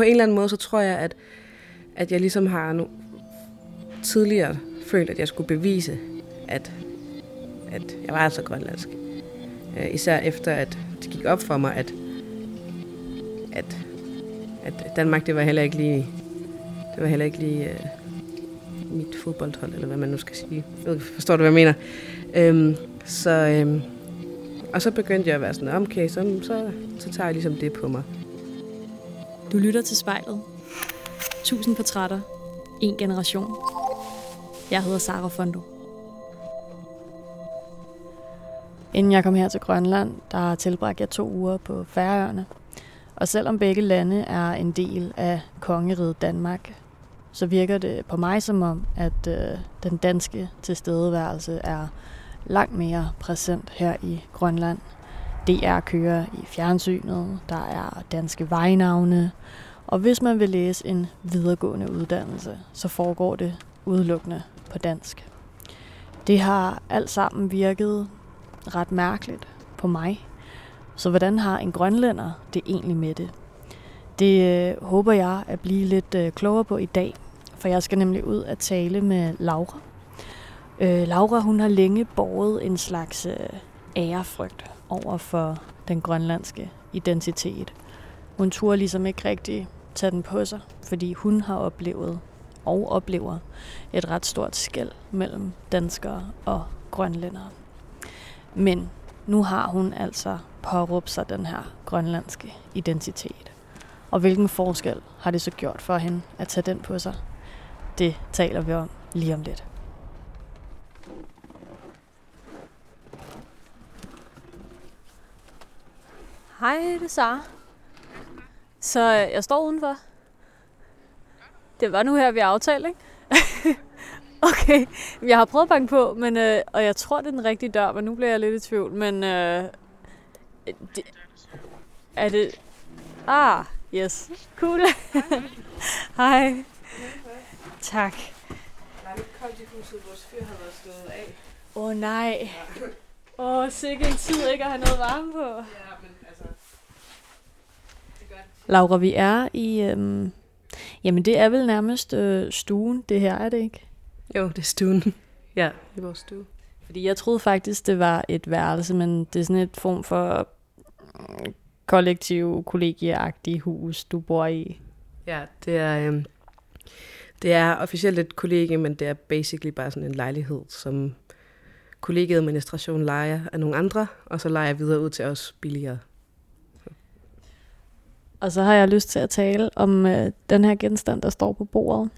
på en eller anden måde, så tror jeg, at, at jeg ligesom har nu tidligere følt, at jeg skulle bevise, at, at jeg var altså grønlandsk. Øh, især efter, at det gik op for mig, at, at, at Danmark, det var heller ikke lige, det var heller ikke lige uh, mit fodboldhold, eller hvad man nu skal sige. Jeg Forstår du, hvad jeg mener? Øhm, så, øhm, og så begyndte jeg at være sådan, okay, så, så, så tager jeg ligesom det på mig. Du lytter til spejlet. Tusind portrætter. En generation. Jeg hedder Sara Fondo. Inden jeg kom her til Grønland, der tilbragte jeg to uger på Færøerne. Og selvom begge lande er en del af kongeriget Danmark, så virker det på mig som om, at øh, den danske tilstedeværelse er langt mere præsent her i Grønland. DR kører i fjernsynet, der er danske vejnavne, og hvis man vil læse en videregående uddannelse, så foregår det udelukkende på dansk. Det har alt sammen virket ret mærkeligt på mig. Så hvordan har en grønlænder det egentlig med det? Det øh, håber jeg at blive lidt øh, klogere på i dag, for jeg skal nemlig ud at tale med Laura. Øh, Laura hun har længe båret en slags øh, ærefrygt over for den grønlandske identitet. Hun turde ligesom ikke rigtig tage den på sig, fordi hun har oplevet og oplever et ret stort skæld mellem danskere og grønlændere. Men nu har hun altså påråbt sig den her grønlandske identitet. Og hvilken forskel har det så gjort for hende at tage den på sig? Det taler vi om lige om lidt. Hej, det er Sara. Så øh, jeg står udenfor. Det var nu her, vi aftalte, ikke? okay, jeg har prøvet at banke på, men, øh, og jeg tror, det er den rigtige dør, men nu bliver jeg lidt i tvivl. Men øh, det, er det... Ah, yes. Cool. Hej. Tak. Nej, det kom i huset, vores fyr havde været stået af. Åh oh, nej. Åh, oh, sikke en tid ikke at have noget varme på. Ja, men altså... Det gør det. Laura, vi er i... Øhm, jamen, det er vel nærmest øh, stuen, det her, er det ikke? Jo, det er stuen. ja, det er vores stue. Fordi jeg troede faktisk, det var et værelse, men det er sådan et form for mm, kollektiv, kollegieagtig hus, du bor i. Ja, det er, øhm, det er officielt et kollegie, men det er basically bare sådan en lejlighed, som kollegieadministration leger af nogle andre, og så leger videre ud til os billigere. Og så har jeg lyst til at tale om øh, den her genstand, der står på bordet,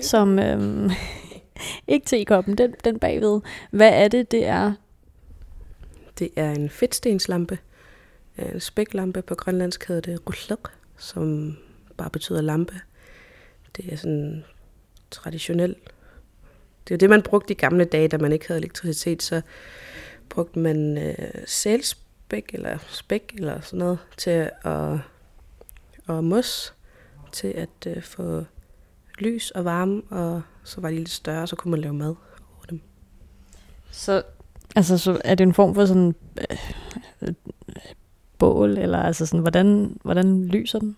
som øh, ikke tekoppen, den, den bagved. Hvad er det, det er? Det er en fedtstenslampe. Øh, en spæklampe på grønlandsk hedder det rulluk, som bare betyder lampe. Det er sådan traditionel. Det er det, man brugte i gamle dage, da man ikke havde elektricitet. Så brugte man øh, sælspæk eller spæk eller sådan noget til at og mos til at øh, få lys og varme, og så var de lidt større, så kunne man lave mad over dem. Så, altså, så er det en form for sådan øh, bål, eller altså sådan, hvordan, hvordan lyser den?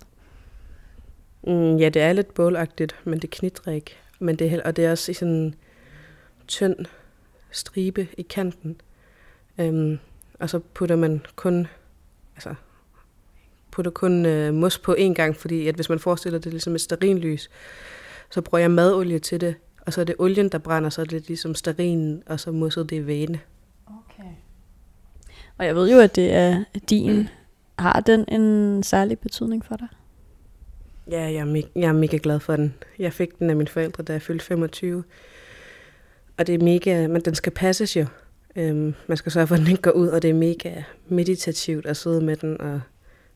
Mm, ja, det er lidt bålagtigt, men det knitrer ikke. Men det og det er også i sådan en tynd stribe i kanten. Øhm, og så putter man kun, altså, putter kun øh, mos på én gang, fordi at hvis man forestiller det ligesom et sterinlys, så bruger jeg madolie til det, og så er det olien, der brænder, så er det ligesom sterinen, og så mosset det vægene. Okay. Og jeg ved jo, at det er din. Har den en særlig betydning for dig? Ja, jeg er, mega, jeg er mega glad for den. Jeg fik den af mine forældre, da jeg fyldte 25. Og det er mega, men den skal passes jo. Øhm, man skal sørge for, at den ikke går ud, og det er mega meditativt at sidde med den, og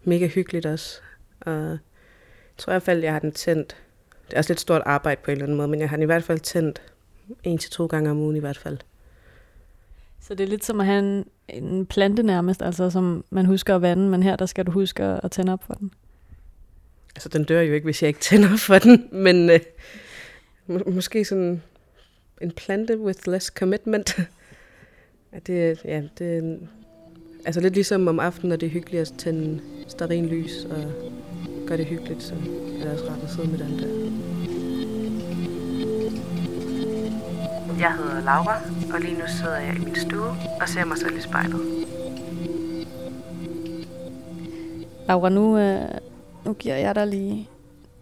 mega hyggeligt også. Og jeg tror i hvert fald, jeg har den tændt. Det er også lidt stort arbejde på en eller anden måde, men jeg har den i hvert fald tændt en til to gange om ugen i hvert fald. Så det er lidt som at have en, en plante nærmest, altså som man husker at vande, men her der skal du huske at tænde op for den. Altså, den dør jo ikke, hvis jeg ikke tænder for den, men øh, må, måske sådan en plante with less commitment. det, ja, det, altså lidt ligesom om aftenen, når det er hyggeligt at tænde lys og gør det hyggeligt, så er det også rart at sidde med den der. Jeg hedder Laura, og lige nu sidder jeg i min stue og ser mig selv i spejlet. Laura, nu, øh, nu giver jeg dig lige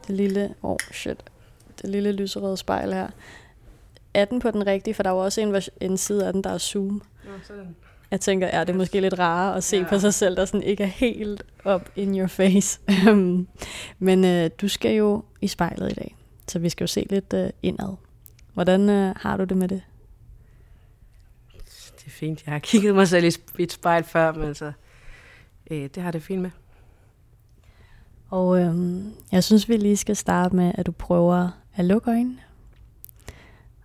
det lille, oh shit, det lille lyserøde spejl her. Er den på den rigtige? For der er jo også en, en side af den, der er zoom. Ja, sådan. Jeg tænker, ja, det er måske lidt rarere at se ja. På sig selv, der sådan ikke er helt up in your face. Men øh, du skal jo i spejlet i dag, så vi skal jo se lidt øh, indad. Hvordan øh, har du det med det? Det er fint. Jeg har kigget mig selv i et spejl før, men altså, øh, det har det fint med. Og øh, jeg synes, vi lige skal starte med, at du prøver at lukke øjnene.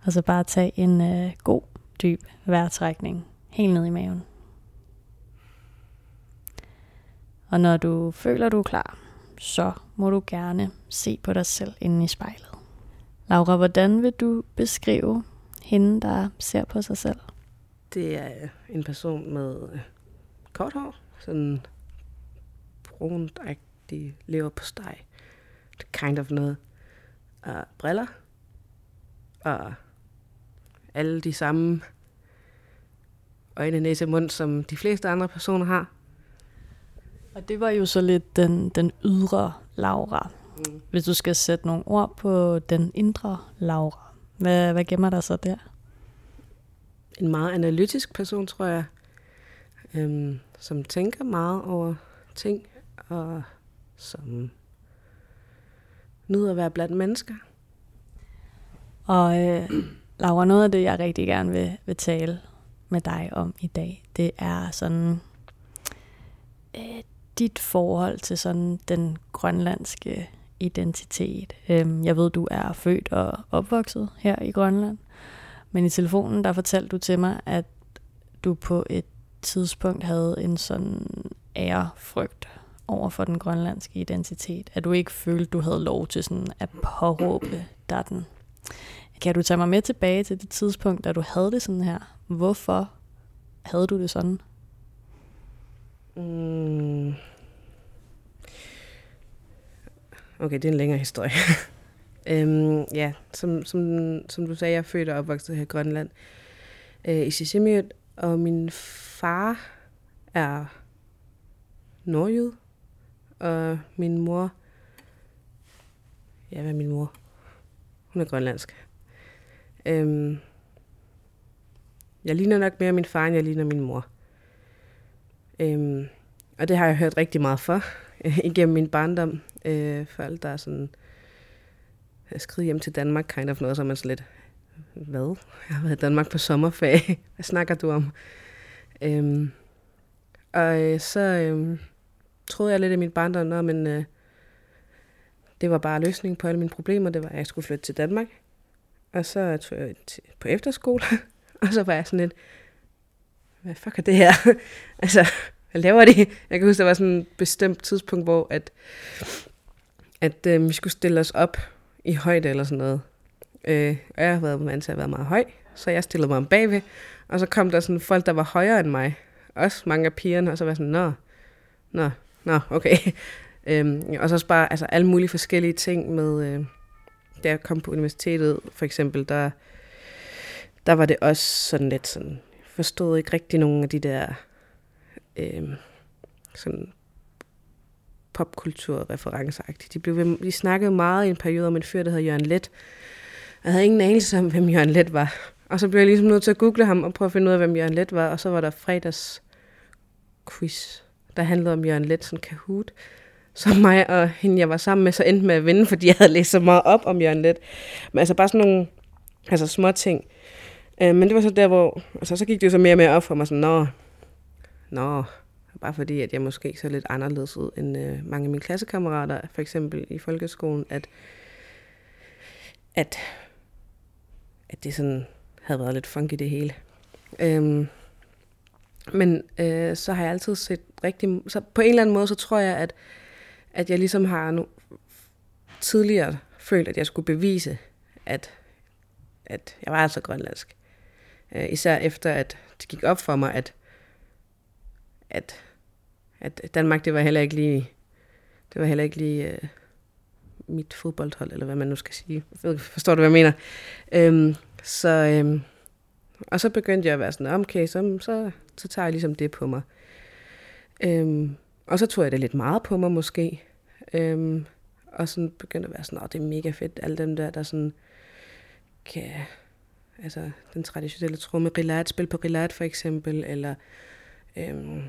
Og så bare tage en øh, god, dyb vejrtrækning helt ned i maven. Og når du føler, du er klar, så må du gerne se på dig selv inde i spejlet. Laura, hvordan vil du beskrive hende, der ser på sig selv? Det er øh, en person med øh, kort hår, sådan brunt-agtig lever på steg. Kind of noget. Og briller. Og alle de samme øjne, næse, mund, som de fleste andre personer har. Og det var jo så lidt den, den ydre Laura. Mm. Hvis du skal sætte nogle ord på den indre Laura, hvad, hvad gemmer der så der? En meget analytisk person, tror jeg. Øhm, som tænker meget over ting, og som nyder at være blandt mennesker. Og øh, Laura, noget af det, jeg rigtig gerne vil, vil tale med dig om i dag, det er sådan øh, dit forhold til sådan den grønlandske identitet. Øhm, jeg ved, du er født og opvokset her i Grønland, men i telefonen, der fortalte du til mig, at du på et tidspunkt havde en sådan ærefrygt over for den grønlandske identitet. At du ikke følte, du havde lov til sådan at påråbe dig den. Kan du tage mig med tilbage til det tidspunkt, da du havde det sådan her? Hvorfor havde du det sådan? Mm. Okay, det er en længere historie. øhm, ja, som, som, som du sagde, jeg er født og opvokset her i Grønland. Øh, I Sisimiut, og min far er nordjyd, og min mor... Ja, hvad er min mor? Hun er grønlandsk. Øhm, jeg ligner nok mere min far, end jeg ligner min mor. Øhm, og det har jeg hørt rigtig meget for igennem min barndom. Øh, folk, der er sådan skridt hjem til Danmark, kind of noget, så er man sådan lidt, hvad? Jeg har været i Danmark på sommerferie. Hvad snakker du om? Øhm, og øh, så øh, troede jeg lidt i min barndom, nå, men øh, det var bare løsningen på alle mine problemer. Det var, at jeg skulle flytte til Danmark. Og så tog jeg på efterskole, og så var jeg sådan lidt, hvad fuck er det her? altså, hvad laver de? Jeg kan huske, der var sådan et bestemt tidspunkt, hvor at, at øh, vi skulle stille os op i højde eller sådan noget. Øh, og jeg har været vant til at være meget høj, så jeg stillede mig om bagved, og så kom der sådan folk, der var højere end mig. Også mange af pigerne, og så var jeg sådan, nå, nå, nå, okay. øhm, og så også bare altså, alle mulige forskellige ting med, øh, da jeg kom på universitetet, for eksempel, der, der var det også sådan lidt sådan, jeg forstod ikke rigtig nogen af de der øh, sådan popkulturreferenceagtige. De, blev, ved- de snakkede meget i en periode om en fyr, der hed Jørgen Let. Jeg havde ingen anelse om, hvem Jørgen Let var. Og så blev jeg ligesom nødt til at google ham og prøve at finde ud af, hvem Jørgen Let var. Og så var der fredags quiz, der handlede om Jørgen Let, sådan Kahoot. Så mig og hende, jeg var sammen med, så endte med at vinde, fordi jeg havde læst så meget op om Jørgen Let. Men altså bare sådan nogle altså små ting. Øh, men det var så der, hvor... Altså, så gik det jo så mere og mere op for mig, sådan, nå, nå, bare fordi, at jeg måske så lidt anderledes ud end øh, mange af mine klassekammerater, for eksempel i folkeskolen, at, at, at det sådan havde været lidt funky det hele. Øhm, men øh, så har jeg altid set rigtig... Så på en eller anden måde, så tror jeg, at, at jeg ligesom har nu, tidligere følt, at jeg skulle bevise, at, at jeg var altså grønlandsk. Øh, især efter, at det gik op for mig, at, at, at Danmark, det var heller ikke lige det var heller ikke lige øh, mit fodboldhold, eller hvad man nu skal sige. Forstår du, hvad jeg mener? Øhm, så, øhm, og så begyndte jeg at være sådan, okay, så, så, så tager jeg ligesom det på mig. Øhm, og så tog jeg det lidt meget på mig måske. Øhm, og sådan begyndte at være sådan, at det er mega fedt, alle dem der, der sådan kan, altså den traditionelle tromme, rilat, spil på rilat for eksempel, eller øhm,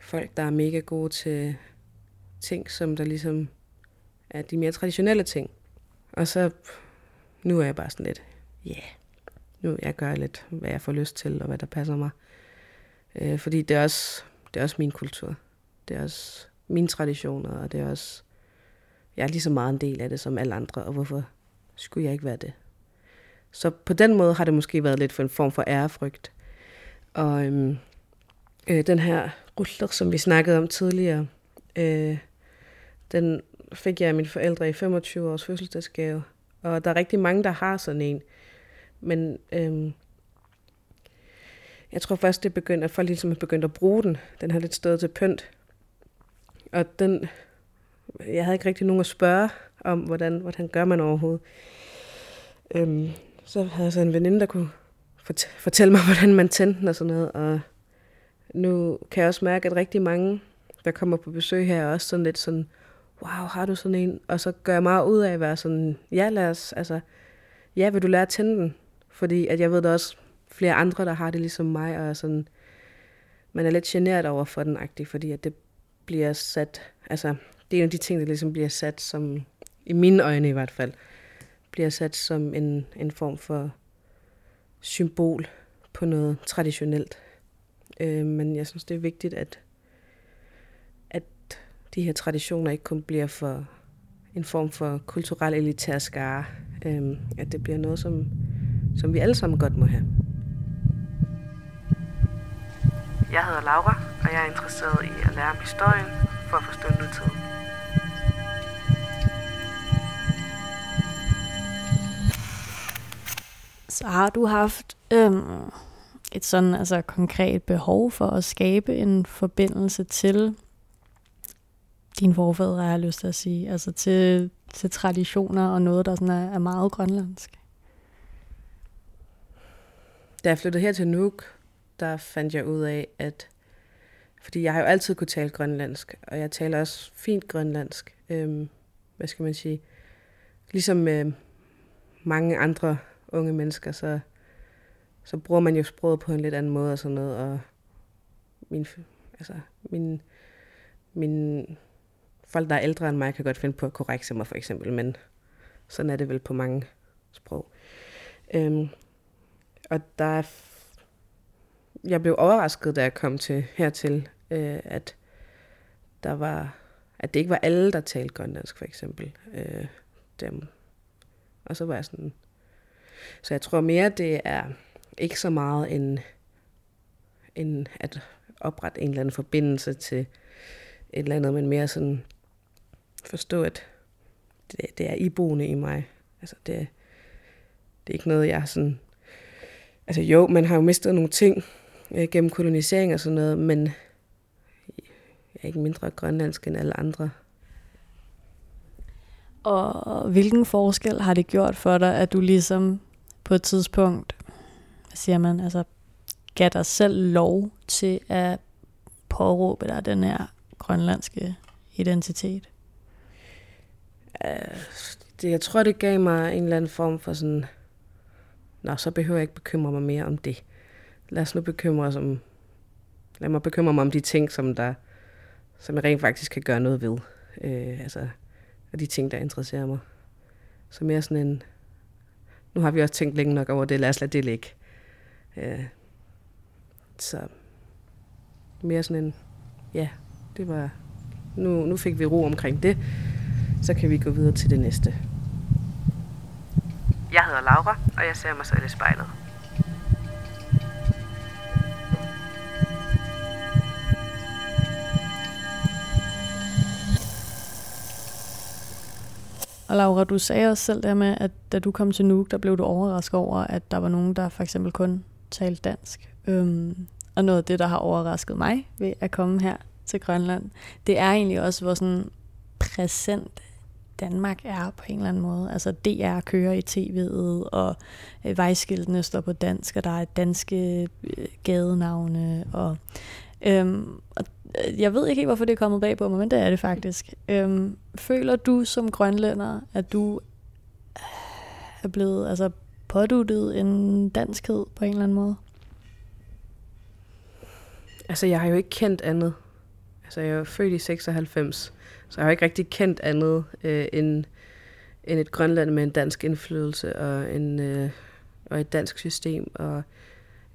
folk, der er mega gode til ting, som der ligesom er de mere traditionelle ting. Og så, nu er jeg bare sådan lidt, ja, yeah, nu jeg gør lidt, hvad jeg får lyst til, og hvad der passer mig. Øh, fordi det er, også, det er også min kultur. Det er også mine traditioner, og det er også, jeg er lige så meget en del af det som alle andre, og hvorfor skulle jeg ikke være det? Så på den måde har det måske været lidt for en form for ærefrygt. Og øhm, øh, den her ruller, som vi snakkede om tidligere, øh, den fik jeg af mine forældre i 25 års fødselsdagsgave. Og der er rigtig mange, der har sådan en. Men øhm, jeg tror først, det er begyndt, at folk ligesom er begyndt at bruge den. Den har lidt stået til pynt. Og den, jeg havde ikke rigtig nogen at spørge om, hvordan, hvordan gør man overhovedet. Øhm, så havde jeg så en veninde, der kunne fortælle mig, hvordan man tændte den og sådan noget. Og nu kan jeg også mærke, at rigtig mange, der kommer på besøg her, er også sådan lidt sådan, wow, har du sådan en? Og så gør jeg meget ud af at være sådan, ja, lad os, altså, ja, vil du lære at tænde den? Fordi at jeg ved, der er også flere andre, der har det ligesom mig, og sådan, man er lidt generet over for den, agtig, fordi at det bliver sat, altså, det er en af de ting, der ligesom bliver sat som, i mine øjne i hvert fald, bliver sat som en, en form for symbol på noget traditionelt. Øh, men jeg synes, det er vigtigt, at, at de her traditioner ikke kun bliver for en form for kulturel elitær skare. Øh, at det bliver noget, som, som vi alle sammen godt må have. Jeg hedder Laura, og jeg er interesseret i at lære om historien for at forstå nutiden. Så har du haft øhm, et sådan altså konkret behov for at skabe en forbindelse til dine forfædre, har jeg lyst til at sige, altså til, til traditioner og noget, der sådan er, er meget grønlandsk? Da jeg flyttede her til Nuuk, der fandt jeg ud af, at fordi jeg har jo altid kunne tale grønlandsk, og jeg taler også fint grønlandsk. Øhm, hvad skal man sige? Ligesom øh, mange andre unge mennesker, så, så bruger man jo sproget på en lidt anden måde og sådan noget. Og min, altså, min, min folk, der er ældre end mig, kan godt finde på at korrekse mig for eksempel, men sådan er det vel på mange sprog. Øhm, og der er jeg blev overrasket, da jeg kom til hertil, øh, at der var, at det ikke var alle, der talte grønlandsk, for eksempel. Øh, dem. Og så var jeg sådan, så jeg tror mere, det er ikke så meget en, en at oprette en eller anden forbindelse til et eller andet, men mere sådan forstå, at det, det er iboende i mig. Altså det, det er ikke noget, jeg sådan... Altså jo, man har jo mistet nogle ting øh, gennem kolonisering og sådan noget, men jeg er ikke mindre grønlandsk end alle andre. Og hvilken forskel har det gjort for dig, at du ligesom på et tidspunkt, hvad siger man, altså gav dig selv lov til at påråbe dig den her grønlandske identitet? Uh, det, jeg tror, det gav mig en eller anden form for sådan, nå, så behøver jeg ikke bekymre mig mere om det. Lad os nu bekymre os om, lad mig bekymre mig om de ting, som der, som jeg rent faktisk kan gøre noget ved. Øh, altså, og de ting, der interesserer mig. Så mere sådan en, nu har vi også tænkt længe nok over det, lad os lade det ligge. Øh, så mere sådan en, ja, det var, nu, nu fik vi ro omkring det, så kan vi gå videre til det næste. Jeg hedder Laura, og jeg ser mig selv i spejlet. Og Laura, du sagde også selv der med, at da du kom til Nuuk, der blev du overrasket over, at der var nogen, der for eksempel kun talte dansk. Øhm, og noget af det, der har overrasket mig ved at komme her til Grønland, det er egentlig også, hvor sådan præsent Danmark er på en eller anden måde. Altså DR kører i tv'et, og øh, vejskiltene står på dansk, og der er danske øh, gadenavne. Og, øhm, og Øh, jeg ved ikke helt, hvorfor det er kommet bag på mig, men det er det faktisk. Øhm, føler du som grønlænder, at du øh, er blevet altså, påduttet en danskhed på en eller anden måde? Altså, jeg har jo ikke kendt andet. Altså, jeg er født i 96, så jeg har ikke rigtig kendt andet øh, end, end et Grønland med en dansk indflydelse og, en, øh, og et dansk system og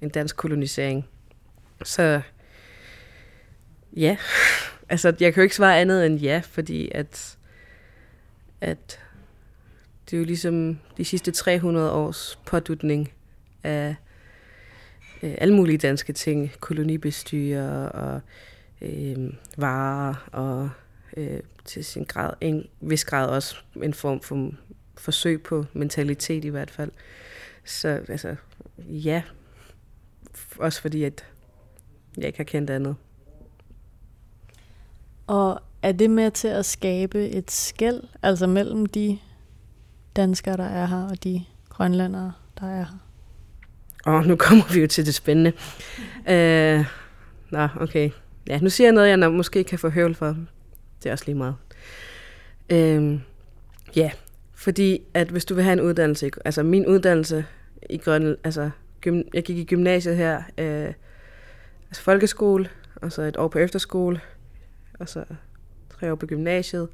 en dansk kolonisering. Så ja, altså jeg kan jo ikke svare andet end ja, fordi at, at det er jo ligesom de sidste 300 års pådutning af øh, alle mulige danske ting, kolonibestyre og øh, varer og øh, til sin grad, en vis grad også en form for forsøg på mentalitet i hvert fald. Så altså, ja, også fordi at jeg ikke har kendt andet. Og er det med til at skabe et skæld, altså mellem de danskere, der er her, og de grønlandere, der er her? Og nu kommer vi jo til det spændende. Øh, nå, okay. Ja, nu siger jeg noget, jeg måske kan få høvl for. Det er også lige meget. Øh, ja, fordi at hvis du vil have en uddannelse, altså min uddannelse i Grønland, altså gym, jeg gik i gymnasiet her, øh, altså folkeskole, og så et år på efterskole, og så tre år på gymnasiet,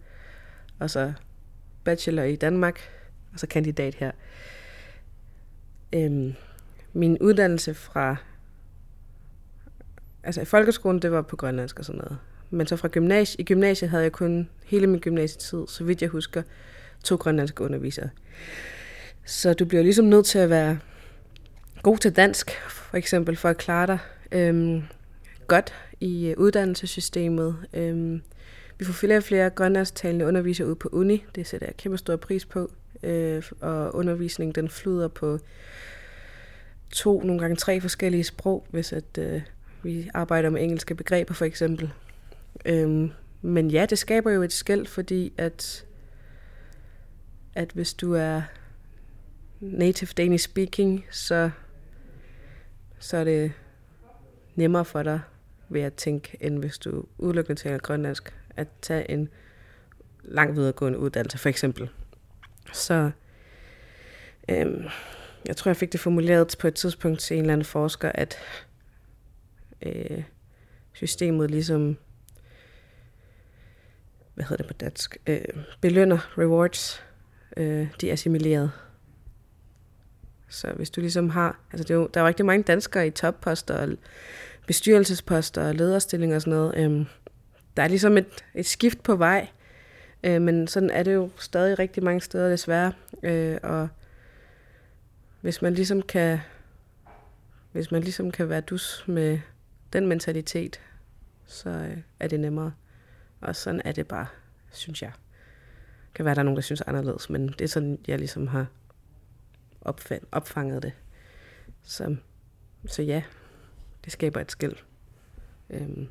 og så bachelor i Danmark, og så kandidat her. Øhm, min uddannelse fra, altså i folkeskolen, det var på grønlandsk og sådan noget. Men så fra gymnasie, i gymnasiet havde jeg kun hele min gymnasietid, så vidt jeg husker, to grønlandske undervisere. Så du bliver ligesom nødt til at være god til dansk, for eksempel, for at klare dig øhm, godt i øh, uddannelsessystemet. Øhm, vi får flere og flere grønlandstalende undervisere ud på uni. Det sætter jeg kæmpe stor pris på. Øh, og undervisningen den flyder på to, nogle gange tre forskellige sprog, hvis at, øh, vi arbejder med engelske begreber for eksempel. Øhm, men ja, det skaber jo et skæld, fordi at, at hvis du er native Danish speaking, så, så er det nemmere for dig ved at tænke, end hvis du udelukkende taler grønlandsk, at tage en lang videregående uddannelse, for eksempel. Så øhm, jeg tror, jeg fik det formuleret på et tidspunkt til en eller anden forsker, at øh, systemet ligesom, hvad hedder det på dansk, øh, belønner rewards, øh, de assimilerede. Så hvis du ligesom har, altså det er jo, der er rigtig mange danskere i topposter og bestyrelsesposter og lederstillinger og sådan noget. Øhm, der er ligesom et, et skift på vej, øh, men sådan er det jo stadig rigtig mange steder desværre. Øh, og hvis man ligesom kan hvis man ligesom kan være dus med den mentalitet, så øh, er det nemmere. Og sådan er det bare, synes jeg. Det kan være, der er nogen, der synes anderledes, men det er sådan, jeg ligesom har opfanget det. Så, så ja, det skaber et skæld. Øhm.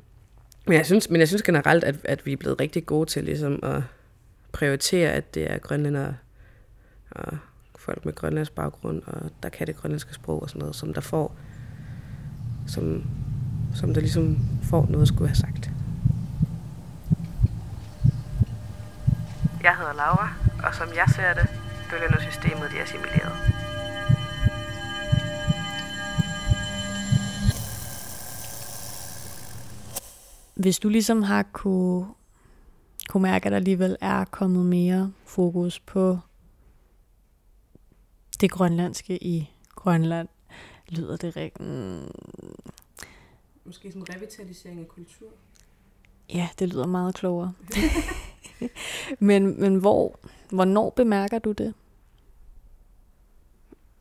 Men, jeg synes, men jeg synes generelt, at, at vi er blevet rigtig gode til ligesom at prioritere, at det er grønlændere og folk med grønlandsk baggrund, og der kan det grønlandske sprog og sådan noget, som der får, som, som der ligesom får noget at skulle have sagt. Jeg hedder Laura, og som jeg ser det, belønner systemet de assimileret. Hvis du ligesom har kunne, kunne mærke, at der alligevel er kommet mere fokus på det grønlandske i Grønland, lyder det rigtigt. Mm. Måske sådan en revitalisering af kultur? Ja, det lyder meget klogere. men men hvor, hvornår bemærker du det?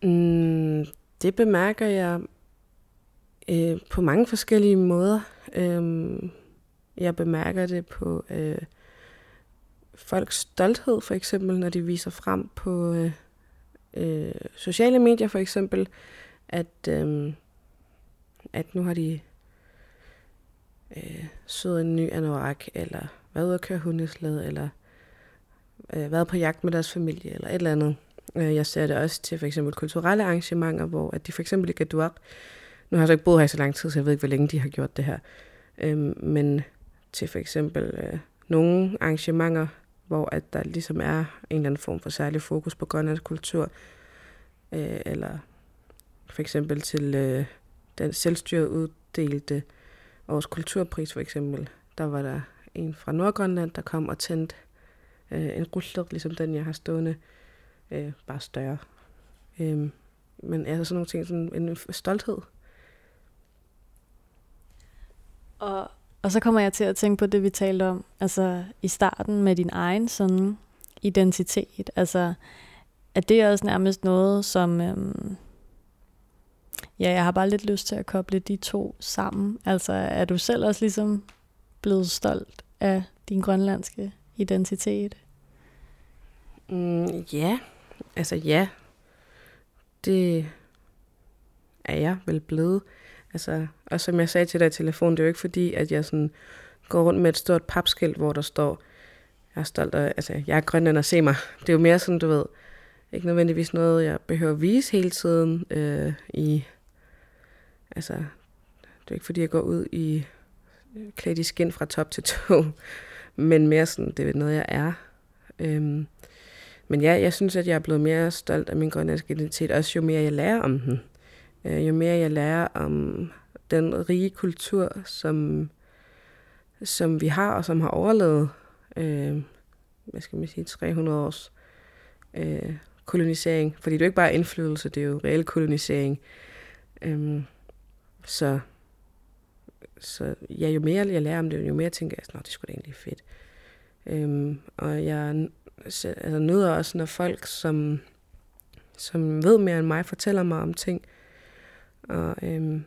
Mm, det bemærker jeg øh, på mange forskellige måder. Øh, jeg bemærker det på øh, folks stolthed, for eksempel, når de viser frem på øh, øh, sociale medier, for eksempel, at, øh, at nu har de øh, syet en ny anorak, eller været ude at køre hundesled, eller øh, været på jagt med deres familie eller et eller andet. Øh, jeg ser det også til for eksempel kulturelle arrangementer, hvor at de for eksempel i Gaduak, nu har jeg så ikke boet her så lang tid, så jeg ved ikke, hvor længe de har gjort det her, øh, men til for eksempel øh, nogle arrangementer, hvor at der ligesom er en eller anden form for særlig fokus på grønlandsk kultur, øh, eller for eksempel til øh, den selvstyret uddelte års kulturpris for eksempel, der var der en fra Nordgrønland, der kom og tændte øh, en rusluk, ligesom den, jeg har stående, øh, bare større. Øh, men altså sådan nogle ting, sådan en stolthed. Og, og så kommer jeg til at tænke på det, vi talte om, altså i starten med din egen sådan identitet. Altså, at det er også nærmest noget, som... Øhm, ja, jeg har bare lidt lyst til at koble de to sammen. Altså, er du selv også ligesom blevet stolt af din grønlandske identitet? Mm, ja, altså ja. Det er jeg vel blevet. Altså, og som jeg sagde til dig i telefon, det er jo ikke fordi, at jeg sådan går rundt med et stort papskilt, hvor der står, jeg er stolt af, altså jeg er grønland og se mig. Det er jo mere sådan, du ved, ikke nødvendigvis noget, jeg behøver at vise hele tiden øh, i, altså, det er ikke fordi, jeg går ud i øh, klædt i skin fra top til to, men mere sådan, det er noget, jeg er. Øhm, men ja, jeg synes, at jeg er blevet mere stolt af min grønlandske identitet, også jo mere jeg lærer om den. Øh, jo mere jeg lærer om den rige kultur, som, som vi har, og som har overlevet, øh, hvad skal man sige, 300 års øh, kolonisering. Fordi det er jo ikke bare indflydelse, det er jo reel kolonisering. Øh, så, så ja, jo mere jeg lærer om det, jo mere tænker jeg, at det skulle da egentlig fedt. Øhm, og jeg altså, nyder også, når folk, som, som ved mere end mig, fortæller mig om ting. Og øhm,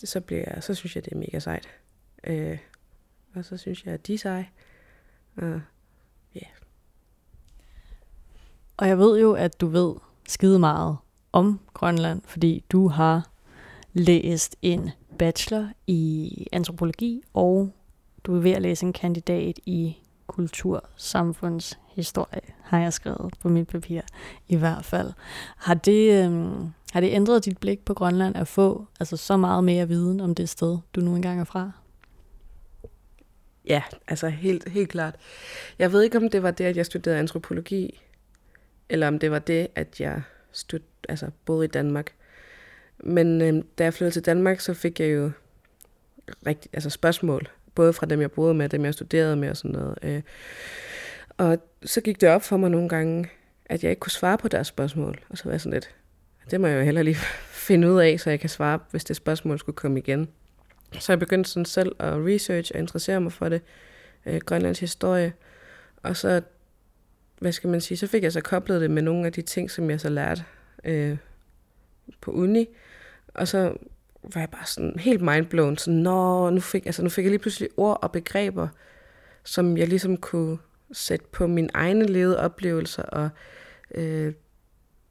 det, så, bliver jeg, så synes jeg, det er mega sejt. Øh, og så synes jeg, at de er seje. Og ja. Yeah. Og jeg ved jo, at du ved skide meget om Grønland, fordi du har læst en bachelor i antropologi, og du er ved at læse en kandidat i kultursamfundshistorie, har jeg skrevet på mit papir i hvert fald. Har det, øhm, har det ændret dit blik på Grønland at få altså så meget mere viden om det sted, du nu engang er fra? Ja, altså helt, helt klart. Jeg ved ikke, om det var det, at jeg studerede antropologi, eller om det var det, at jeg stud, altså, boede i Danmark. Men øhm, da jeg flyttede til Danmark, så fik jeg jo rigtig, altså spørgsmål, både fra dem, jeg boede med, dem, jeg studerede med og sådan noget. Øh, og så gik det op for mig nogle gange, at jeg ikke kunne svare på deres spørgsmål. Og så var jeg sådan lidt, det må jeg jo heller lige finde ud af, så jeg kan svare, hvis det spørgsmål skulle komme igen. Så jeg begyndte sådan selv at research og interessere mig for det, øh, Grønlands historie. Og så, hvad skal man sige, så fik jeg så koblet det med nogle af de ting, som jeg så lærte øh, på uni. Og så var jeg bare sådan helt mindblown. Så nå, nu fik, altså, nu fik jeg lige pludselig ord og begreber, som jeg ligesom kunne sætte på min egne levede oplevelser og øh,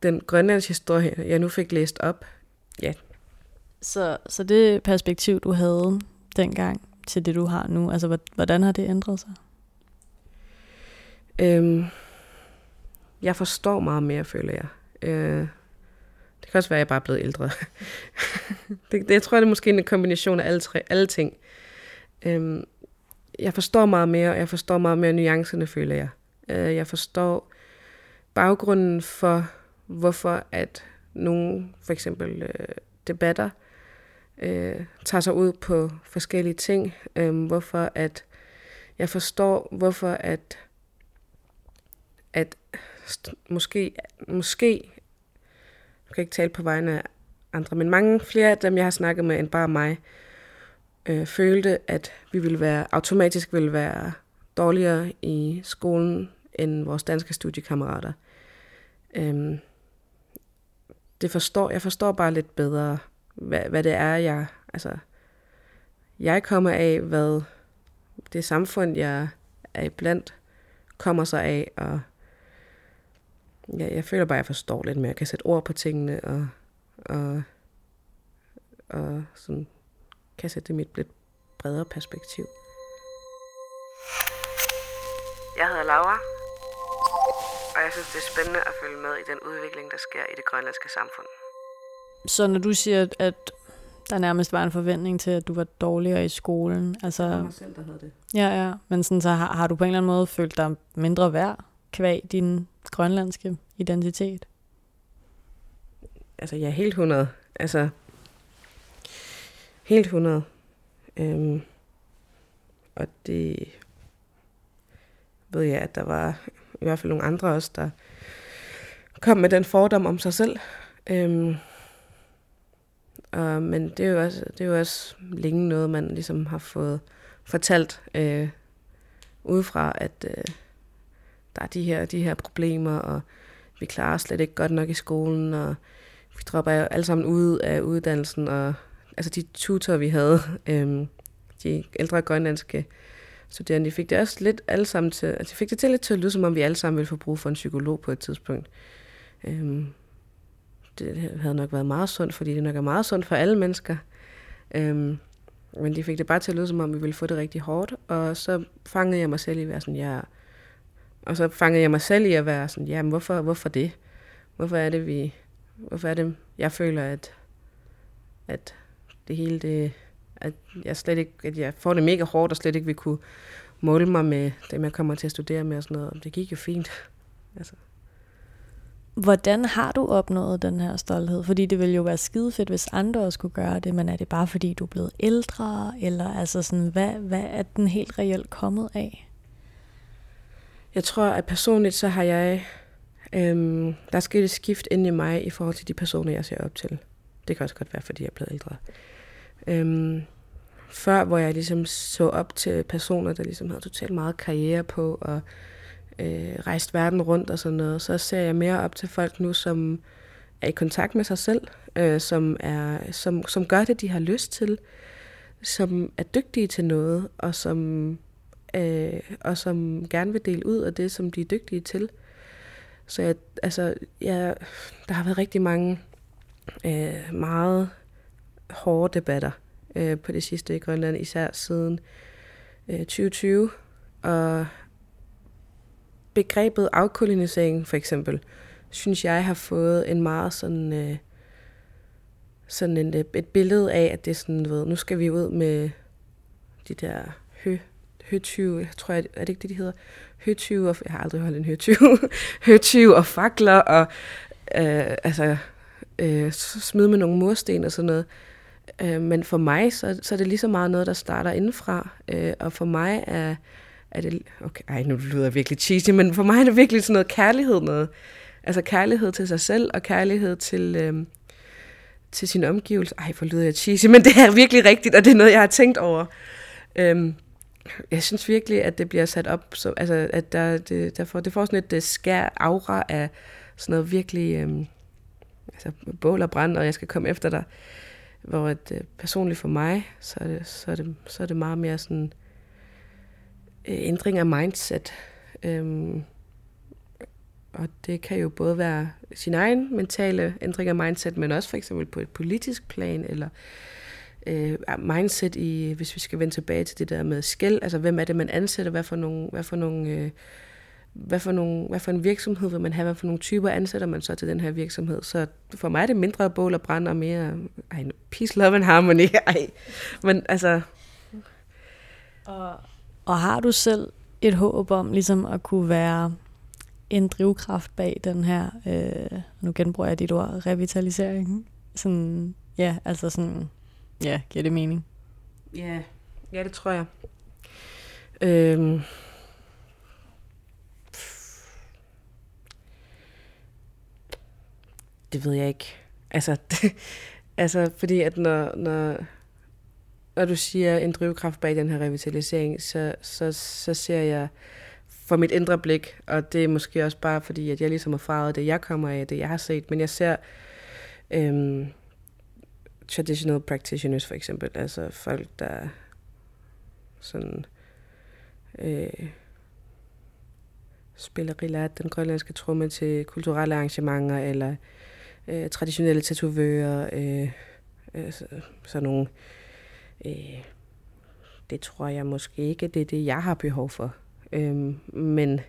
den grønlands historie, jeg nu fik læst op. Ja. Så, så det perspektiv, du havde dengang til det, du har nu, altså hvordan har det ændret sig? Øhm, jeg forstår meget mere, føler jeg. Øh, det kan også være, at jeg bare er blevet ældre. det, det, jeg tror, det er måske en kombination af alle, tre, alle ting. Øhm, jeg forstår meget mere, og jeg forstår meget mere nuancerne, føler jeg. Øh, jeg forstår baggrunden for, hvorfor at nogle for eksempel øh, debatter øh, tager sig ud på forskellige ting. Øh, hvorfor at jeg forstår, hvorfor at at måske, måske jeg kan ikke tale på vegne af andre, men mange flere af dem, jeg har snakket med, end bare mig, øh, følte, at vi ville være, automatisk ville være dårligere i skolen end vores danske studiekammerater. Øhm, det forstår, jeg forstår bare lidt bedre, hvad, hvad det er, jeg, altså, jeg kommer af, hvad det samfund, jeg er iblandt, kommer sig af, og ja, jeg føler bare, at jeg forstår lidt mere. Jeg kan sætte ord på tingene, og, og, og sådan, kan sætte det i mit lidt bredere perspektiv. Jeg hedder Laura og jeg synes, det er spændende at følge med i den udvikling, der sker i det grønlandske samfund. Så når du siger, at der nærmest var en forventning til, at du var dårligere i skolen, altså... Det var mig selv, der havde det. Ja, ja. Men sådan, så har, har du på en eller anden måde følt dig mindre værd kvæg din grønlandske identitet? Altså, jeg er helt 100. Altså, helt 100. Øhm, og det ved jeg, at der var i hvert fald nogle andre også, der kom med den fordom om sig selv. Øhm, og, men det er, jo også, det er jo også længe noget, man ligesom har fået fortalt øh, udefra, at øh, der er de her, de her problemer, og vi klarer os slet ikke godt nok i skolen, og vi dropper jo alle sammen ud af uddannelsen, og altså de tutor, vi havde, øh, de ældre grønlandske studerende, de fik det også lidt alle sammen til, altså de fik det til lidt til at lyde, som om vi alle sammen ville få brug for en psykolog på et tidspunkt. Øhm, det havde nok været meget sundt, fordi det nok er meget sundt for alle mennesker. Øhm, men de fik det bare til at lyde, som om vi ville få det rigtig hårdt. Og så fangede jeg mig selv i at være sådan, ja. Og så fangede jeg mig selv i at være sådan, ja, men hvorfor, hvorfor det? Hvorfor er det, vi... Hvorfor er det, jeg føler, at, at det hele det... At jeg slet ikke... At jeg får det mega hårdt, og slet ikke vil kunne måle mig med dem, jeg kommer til at studere med og sådan noget. Det gik jo fint. Altså. Hvordan har du opnået den her stolthed? Fordi det ville jo være skide fedt, hvis andre også skulle gøre det, men er det bare fordi, du er blevet ældre? Eller altså sådan, hvad, hvad er den helt reelt kommet af? Jeg tror, at personligt så har jeg... Øhm, der er sket et skift ind i mig i forhold til de personer, jeg ser op til. Det kan også godt være, fordi jeg er blevet ældre. Øhm, før, hvor jeg ligesom så op til personer, der ligesom havde totalt meget karriere på, og øh, rejst verden rundt og sådan noget, så ser jeg mere op til folk nu, som er i kontakt med sig selv, øh, som, er, som, som gør det, de har lyst til, som er dygtige til noget, og som, øh, og som gerne vil dele ud af det, som de er dygtige til. Så jeg, altså, jeg, der har været rigtig mange øh, meget hårde debatter øh, på det sidste i Grønland, især siden øh, 2020. Og begrebet afkolonisering for eksempel, synes jeg har fået en meget sådan, øh, sådan en, øh, et billede af, at det er sådan, ved, nu skal vi ud med de der hø, høtyve, tror, jeg, er det ikke det, de hedder? Høtyve, og, jeg har aldrig holdt en høtyve, høtyve og fakler, og øh, altså, øh, smide med nogle mursten og sådan noget. Øh, Øh, men for mig, så, så er det lige så meget noget, der starter indenfra, øh, og for mig er er det, okay, ej, nu lyder jeg virkelig cheesy, men for mig er det virkelig sådan noget kærlighed noget. Altså kærlighed til sig selv, og kærlighed til, Øh, til sin omgivelse. Ej, for lyder jeg cheesy, men det er virkelig rigtigt, og det er noget, jeg har tænkt over. Øhm, jeg synes virkelig, at det bliver sat op, så, altså, at der, det, der får, det får sådan et øh, skær aura af sådan noget virkelig, øhm, altså bål og brand, og jeg skal komme efter dig. Hvor at, øh, personligt for mig, så er, det, så, er det, så er det meget mere sådan, øh, ændring af mindset. Øhm, og det kan jo både være sin egen mentale ændring af mindset, men også for eksempel på et politisk plan, eller øh, mindset i, hvis vi skal vende tilbage til det der med skæld, altså hvem er det, man ansætter, hvad for nogle, hvad for nogle øh, hvad for, nogle, hvad for en virksomhed vil man have, hvad for nogle typer ansætter man så til den her virksomhed. Så for mig er det mindre bål og brand og mere ej, peace, love and harmony. Ej. Men altså... Og, og har du selv et håb om ligesom at kunne være en drivkraft bag den her, øh, nu genbruger jeg dit ord, revitalisering? Sådan, ja, altså sådan, ja, giver det mening? Ja, ja det tror jeg. Øhm. Det ved jeg ikke. Altså, det, altså fordi at når, når, når du siger en drivkraft bag den her revitalisering, så, så, så ser jeg for mit indre blik, og det er måske også bare fordi, at jeg ligesom har farvet det, jeg kommer af, det jeg har set, men jeg ser øhm, traditional practitioners for eksempel, altså folk, der sådan øh, spiller rilat, den grønlandske tromme til kulturelle arrangementer, eller øh, traditionelle tatovører, øh, øh, så, sådan nogle Øh, det tror jeg måske ikke, det er det, jeg har behov for. Øhm, men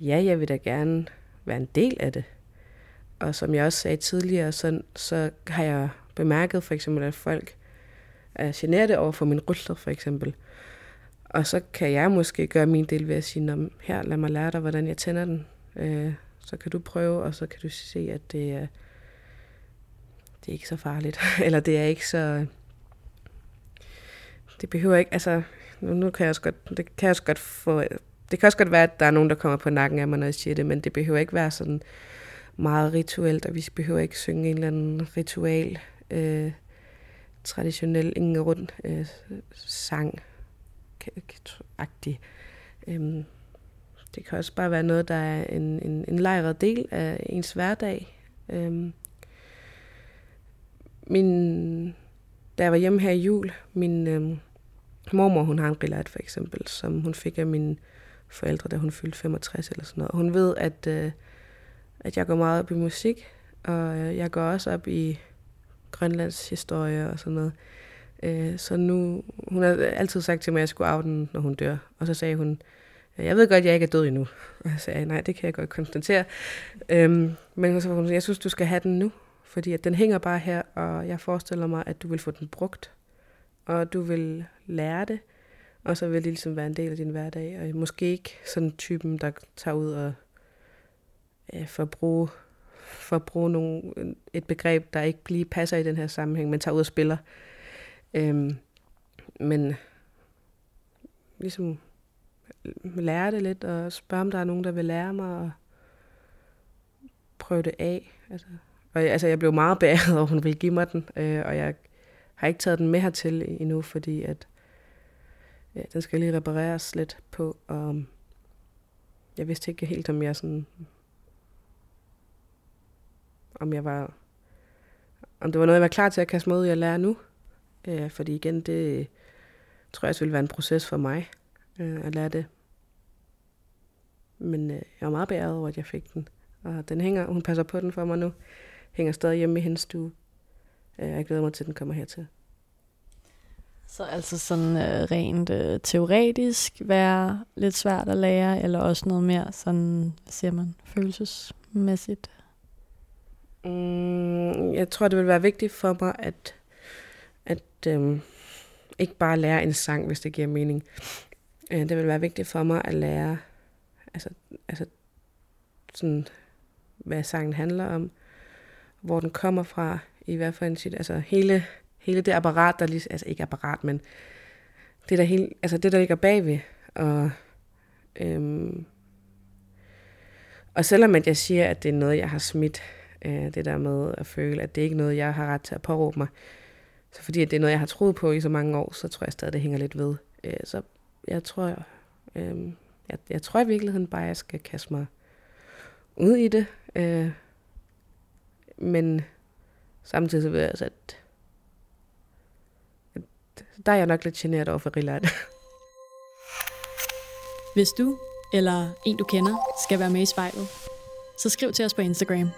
ja, jeg vil da gerne være en del af det. Og som jeg også sagde tidligere, så, så har jeg bemærket for eksempel, at folk er generet over for min ruller, for eksempel. Og så kan jeg måske gøre min del ved at sige, her, lad mig lære dig, hvordan jeg tænder den. Øh, så kan du prøve, og så kan du se, at det er, det er ikke så farligt. Eller det er ikke så... Det behøver ikke... Altså, nu, nu kan jeg også godt... Det kan jeg også godt få... Det kan også godt være, at der er nogen, der kommer på nakken af mig, når jeg siger det, men det behøver ikke være sådan meget rituelt, og vi behøver ikke synge en eller anden ritual, øh, traditionel ingen rund øh, sang agtig. Øhm, det kan også bare være noget, der er en, en, en lejret del af ens hverdag. Øhm, min, da jeg var hjemme her i jul, min øh, mormor, hun har en grillat for eksempel, som hun fik af mine forældre, da hun fyldte 65 eller sådan noget. Hun ved, at, øh, at jeg går meget op i musik, og øh, jeg går også op i Grønlands historie og sådan noget. Øh, så nu, hun har altid sagt til mig, at jeg skulle af den, når hun dør. Og så sagde hun, øh, jeg ved godt, at jeg ikke er død endnu. Og jeg sagde, nej, det kan jeg godt konstatere. Øhm, men så hun, jeg synes, du skal have den nu, fordi at den hænger bare her, og jeg forestiller mig, at du vil få den brugt, og du vil lære det, og så vil det ligesom være en del af din hverdag, og måske ikke sådan typen, der tager ud og ja, for for at bruge nogle, et begreb, der ikke lige passer i den her sammenhæng, men tager ud og spiller. Øhm, men ligesom lære det lidt, og spørge, om der er nogen, der vil lære mig, og prøve det af. Altså, og altså, jeg blev meget bæret, over, hun ville give mig den, øh, og jeg har ikke taget den med hertil endnu, fordi at ja, den skal lige repareres lidt på, og um, jeg vidste ikke helt, om jeg sådan, om jeg var, om det var noget, jeg var klar til at kaste mig ud i at lære nu. Øh, fordi igen, det tror jeg også ville være en proces for mig øh, at lære det. Men øh, jeg var meget bæret over, at jeg fik den. Og den hænger, hun passer på den for mig nu. Hænger stadig hjemme i hendes stue. Øh, jeg glæder mig til, at den kommer hertil. Så altså sådan øh, rent øh, teoretisk være lidt svært at lære, eller også noget mere sådan, hvad siger man, følelsesmæssigt? Mm, jeg tror, det vil være vigtigt for mig, at, at øh, ikke bare lære en sang, hvis det giver mening. Øh, det vil være vigtigt for mig at lære, altså, altså sådan, hvad sangen handler om, hvor den kommer fra, i hvert fald sit, altså hele, hele det apparat, der lige, altså ikke apparat, men det der, hele, altså det, der ligger bagved, og, øhm, og selvom at jeg siger, at det er noget, jeg har smidt, øh, det der med at føle, at det ikke er noget, jeg har ret til at påråbe mig, så fordi at det er noget, jeg har troet på i så mange år, så tror jeg stadig, det hænger lidt ved. Øh, så jeg tror, øh, jeg, jeg tror i virkeligheden bare, at jeg skal kaste mig ud i det. Øh, men samtidig så ved jeg også, at, at der er jeg nok lidt generet over for Rillard. Hvis du eller en du kender skal være med i spejlet, så skriv til os på Instagram.